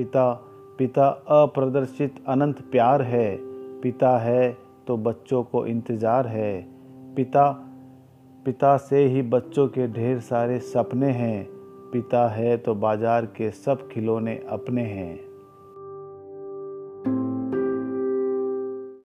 पिता पिता अप्रदर्शित अनंत प्यार है। पिता है तो बच्चों को इंतज़ार है। पिता पिता से ही बच्चों के ढेर सारे सपने हैं। पिता है तो बाज़ार के सब खिलौने अपने हैं।